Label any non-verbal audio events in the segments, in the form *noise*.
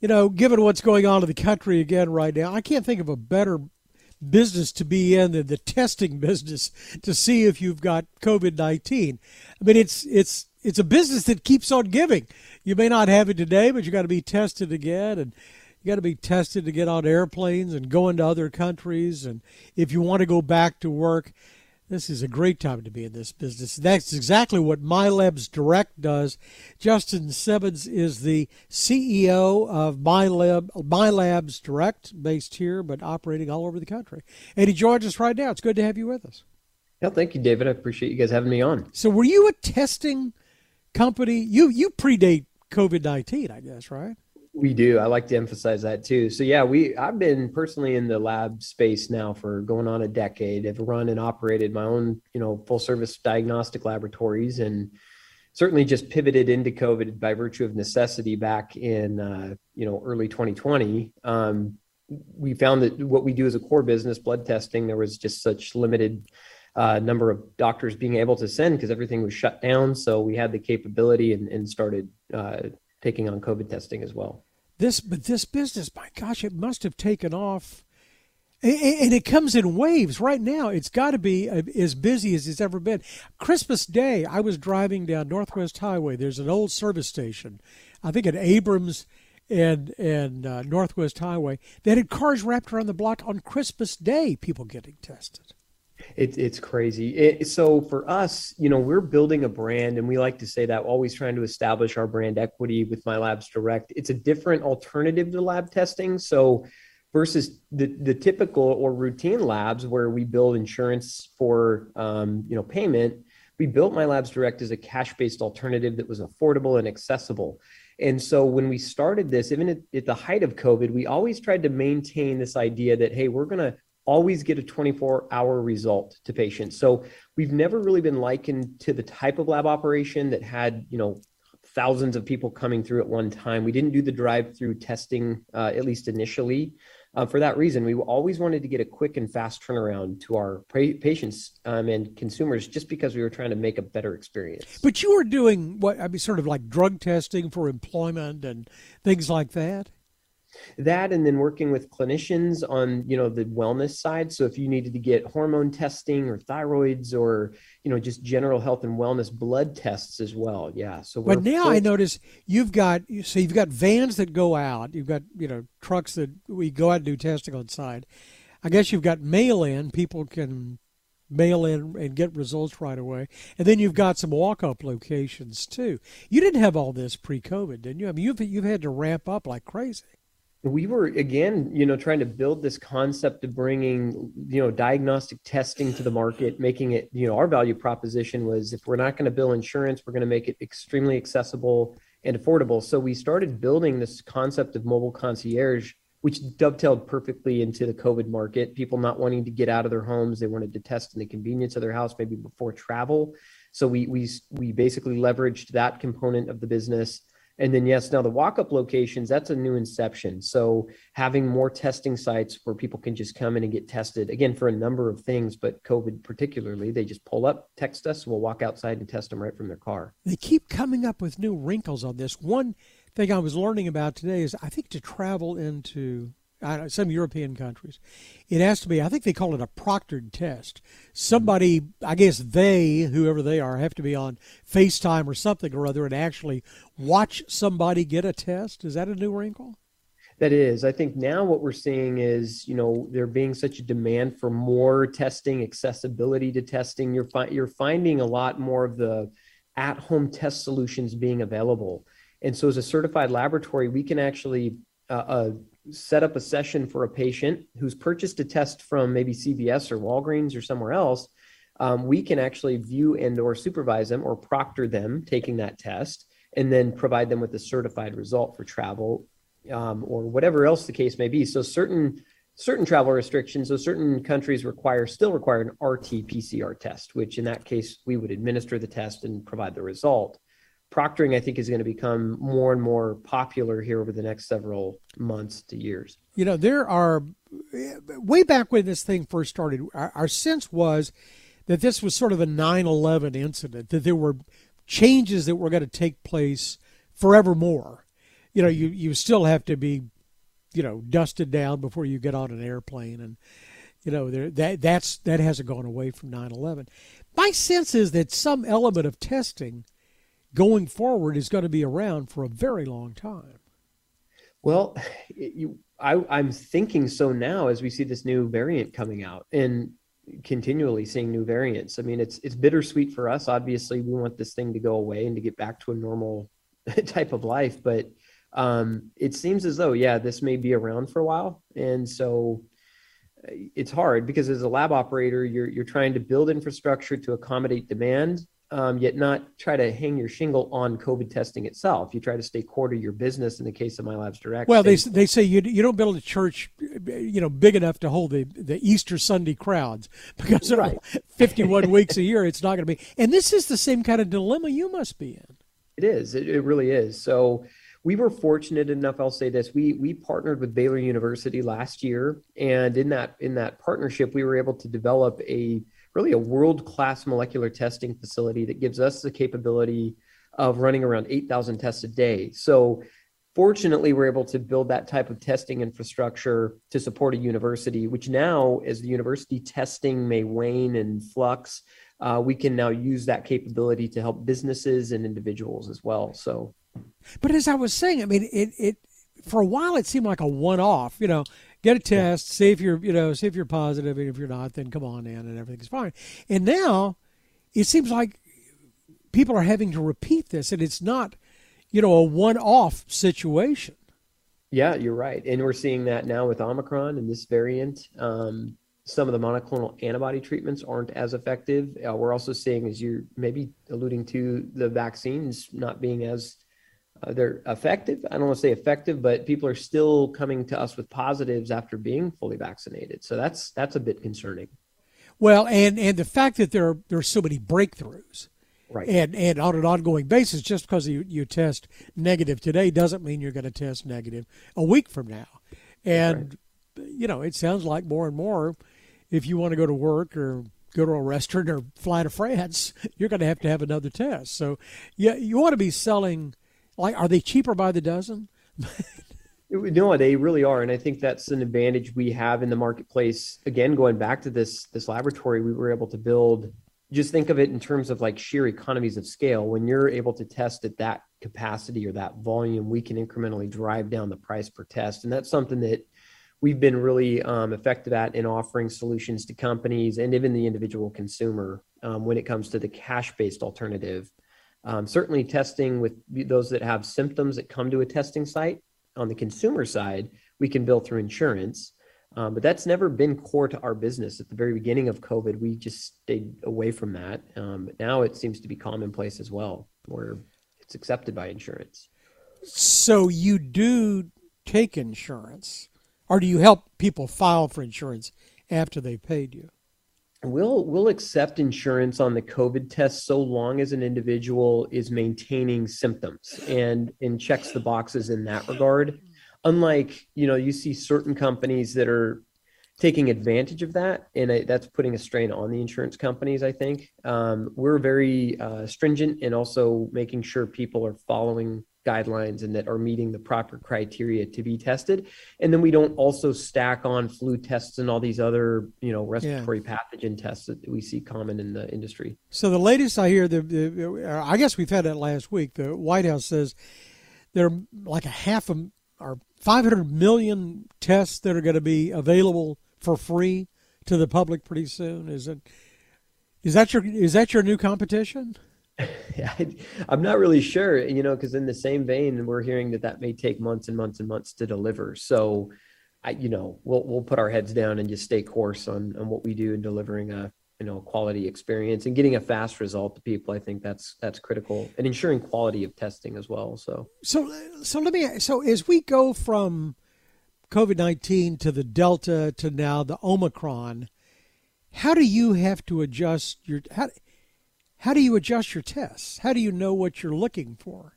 you know, given what's going on in the country again right now, I can't think of a better business to be in than the testing *laughs* business to see if you've got COVID nineteen. I mean, it's it's it's a business that keeps on giving. You may not have it today, but you got to be tested again, and you got to be tested to get on airplanes and go into other countries. And if you want to go back to work, this is a great time to be in this business. That's exactly what MyLabs Direct does. Justin Simmons is the CEO of MyLab, MyLabs Direct, based here but operating all over the country. And he joins us right now. It's good to have you with us. Yeah, thank you, David. I appreciate you guys having me on. So, were you a testing company? You you predate COVID nineteen, I guess, right? We do. I like to emphasize that too. So yeah, we I've been personally in the lab space now for going on a decade. I've run and operated my own, you know, full service diagnostic laboratories and certainly just pivoted into COVID by virtue of necessity back in uh, you know early 2020. Um, we found that what we do as a core business, blood testing, there was just such limited uh, number of doctors being able to send because everything was shut down. So we had the capability and, and started uh, taking on COVID testing as well. This, but this business, my gosh, it must have taken off, and it comes in waves. Right now, it's got to be as busy as it's ever been. Christmas Day, I was driving down Northwest Highway. There's an old service station, I think at Abrams and and uh, Northwest Highway They had cars wrapped around the block on Christmas Day. People getting tested. It's it's crazy. It, so for us, you know, we're building a brand, and we like to say that we're always trying to establish our brand equity with My Labs Direct. It's a different alternative to lab testing. So versus the the typical or routine labs where we build insurance for um, you know payment, we built My Labs Direct as a cash based alternative that was affordable and accessible. And so when we started this, even at, at, the height of COVID, we always tried to maintain this idea that, hey, we're going to always get a 24 hour result to patients. So we've never really been likened to the type of lab operation that had, you know, thousands of people coming through at one time. We didn't do the drive through testing, uh, at least initially. Uh, for that reason, we always wanted to get a quick and fast turnaround to our pa- patients um, and consumers just because we were trying to make a better experience. But you were doing what I mean, sort of like drug testing for employment and things like that? That and then working with clinicians on you know the wellness side so if you needed to get hormone testing or thyroids or you know just general health and wellness blood tests as well yeah so but now full- i notice you've got so you've got vans that go out you've got you know trucks that we go out and do testing on site i guess you've got mail in people can mail in and get results right away. And then you've got some walk up locations too. You didn't have all this pre COVID, didn't you? I mean, you've, you've had to ramp up like crazy we were again you know trying to build this concept of bringing you know diagnostic testing to the market making it you know our value proposition was if we're not going to bill insurance we're going to make it extremely accessible and affordable. So we started building this concept of mobile concierge which dovetailed perfectly into the covid market. People not wanting to get out of their homes. They wanted to test in the convenience of their house maybe before travel. So we we we basically leveraged that component of the business and then, yes, now the walk up locations, that's a new inception. So, having more testing sites where people can just come in and get tested, again, for a number of things, but COVID particularly, they just pull up, text us, we'll walk outside and test them right from their car. They keep coming up with new wrinkles on this. One thing I was learning about today is I think to travel into know, some European countries, it has to be, I think they call it a proctored test. Somebody, I guess they, whoever they are, have to be on FaceTime or something or other and actually watch somebody get a test. Is that a new wrinkle? That is. I think now what we're seeing is, you know, there being such a demand for more testing, accessibility to testing. You're, fi- you're finding a lot more of the at home test solutions being available. And so, as a certified laboratory, we can actually uh, uh, set up a session for a patient who's purchased a test from maybe CVS or Walgreens or somewhere else, um, we can actually view and or supervise them or proctor them taking that test and then provide them with a certified result for travel um, or whatever else the case may be. So certain certain travel restrictions, so certain countries require still require an RT PCR test, which in that case we would administer the test and provide the result proctoring i think is going to become more and more popular here over the next several months to years you know there are eh, way back when this thing first started our, our sense was that this was sort of a 9-11 incident that there were changes that were going to take place forevermore you know, you you still have to be, you know, dusted down before you get on an airplane, and you know, there that that's that hasn't gone away from 9/11. My sense is that some element of testing going forward is going to be around for a very long time. Well, you, I, I'm thinking so now as we see this new variant coming out, and continually seeing new variants. I mean, it's it's bittersweet for us. Obviously, we want this thing to go away and to get back to a normal *laughs* type of life, but um, it seems as though, yeah, this may be around for a while, and so uh, it's hard because as a lab operator, you're you're trying to build infrastructure to accommodate demand, um, yet not try to hang your shingle on COVID testing itself. You try to stay core to your business. In the case of My Labs Direct, well, they they say you you don't build a church, you know, big enough to hold the, the Easter Sunday crowds *laughs* because right. *laughs* 51 weeks a year, it's not going to be. And this is the same kind of dilemma you must be in. It is. It, it really is. So we were fortunate enough. I'll say this: we we partnered with Baylor University last year, and in that in that partnership, we were able to develop a really a world class molecular testing facility that gives us the capability of running around 8,000 tests a day. So, fortunately, we're able to build that type of testing infrastructure to support a university, which now, as the university testing may wane and flux, uh, we can now use that capability to help businesses and individuals as well. So, but as I was saying, I mean, it, it for a while it seemed like a one off, you know, get a test, yeah. see if you're, you know, see if you're positive, and if you're not, then come on in, and everything's fine. And now, it seems like people are having to repeat this, and it's not, you know, a one-off situation. Yeah, you're right, and we're seeing that now with Omicron and this variant. Um, some of the monoclonal antibody treatments aren't as effective. Uh, we're also seeing, as you're maybe alluding to, the vaccines not being as uh, they're effective. I don't want to say effective, but people are still coming to us with positives after being fully vaccinated. So that's that's a bit concerning. Well, and and the fact that there are, there are so many breakthroughs, right? And and on an ongoing basis, just because you you test negative today doesn't mean you're going to test negative a week from now. And right. you know, it sounds like more and more, if you want to go to work or go to a restaurant or fly to France, *laughs* you're going to have to have another test. So, yeah, you want to be selling like, are they cheaper by the dozen? *laughs* no, they really are, and I think that's an advantage we have in the marketplace. Again, going back to this this laboratory, we were able to build. Just think of it in terms of like sheer economies of scale. When you're able to test at that capacity or that volume, we can incrementally drive down the price per test, and that's something that we've been really um, effective at in offering solutions to companies and even the individual consumer um, when it comes to the cash-based alternative um, certainly, testing with those that have symptoms that come to a testing site on the consumer side, we can bill through insurance. Um, but that's never been core to our business. At the very beginning of COVID, we just stayed away from that. Um, but now it seems to be commonplace as well, where it's accepted by insurance. So you do take insurance, or do you help people file for insurance after they've paid you? We'll we'll accept insurance on the covid test so long as an individual is maintaining symptoms and and checks the boxes in that regard. Unlike you know you see certain companies that are taking advantage of that and I, that's putting a strain on the insurance companies i think. Um, we're very uh, stringent and also making sure people are following guidelines and that are meeting the proper criteria to be tested. And then we don't also stack on flu tests and all these other you know respiratory yeah. pathogen tests that we see common in the industry. So the latest i hear the, the i guess we've had it last week the white house says there are like a half a or 500 million tests that are going to be available for free to the public pretty soon. Is it is that your is that your new competition *laughs* I, am not really sure, you know, because in the same vein, we're hearing that that may take months and months and months to deliver. So, I, you know, we'll we'll put our heads down and just stay course on on what we do in delivering a you know quality experience and getting a fast result to people. I think that's that's critical and ensuring quality of testing as well. So, so so let me so as we go from COVID nineteen to the Delta to now the Omicron, how do you have to adjust your how? How do you adjust your tests? How do you know what you're looking for?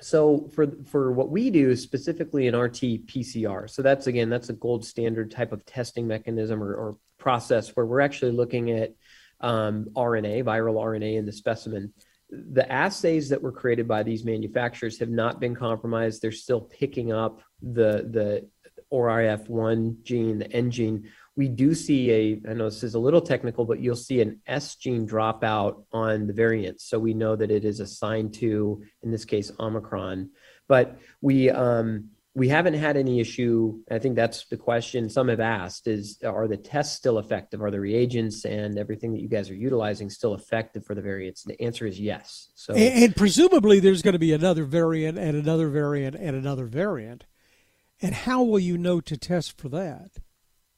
So for for what we do specifically in RT PCR, so that's again that's a gold standard type of testing mechanism or, or process where we're actually looking at um, RNA, viral RNA in the specimen. the assays that were created by these manufacturers have not been compromised. They're still picking up the the ORF1 gene, the N gene. We do see a, I know this is a little technical, but you'll see an S gene dropout on the variants. So we know that it is assigned to, in this case, Omicron. But we, um, we haven't had any issue. I think that's the question some have asked is are the tests still effective? Are the reagents and everything that you guys are utilizing still effective for the variants? The answer is yes. So and, and presumably there's going to be another variant and another variant and another variant. And how will you know to test for that?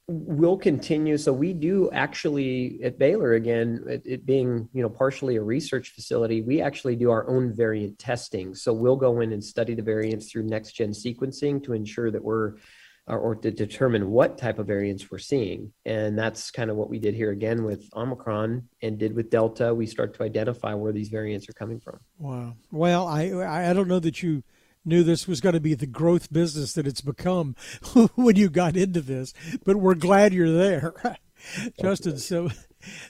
We'll continue. So we do actually at Baylor again, it, it, being you know partially a research facility, we actually do our own variant testing. So we'll go in and study the variants through next gen sequencing to ensure that we're or to determine what type of variants we're seeing. And that's kind of what we did here again with Omicron and did with Delta. We start to identify where these variants are coming from. Wow. Well, I I don't know that you knew this was going to be the growth business that it's become *laughs* when you got into this, but we're glad you're there. *laughs* Justin so,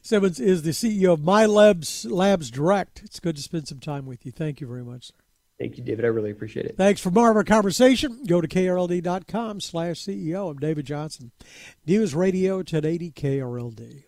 Simmons is the CEO of My Labs Labs Direct. It's good to spend some time with you. Thank you very much, sir. Thank you, David. I really appreciate it. Thanks for more of our conversation. Go to krld.com slash CEO. I'm David Johnson. News Radio 1080 KRLD.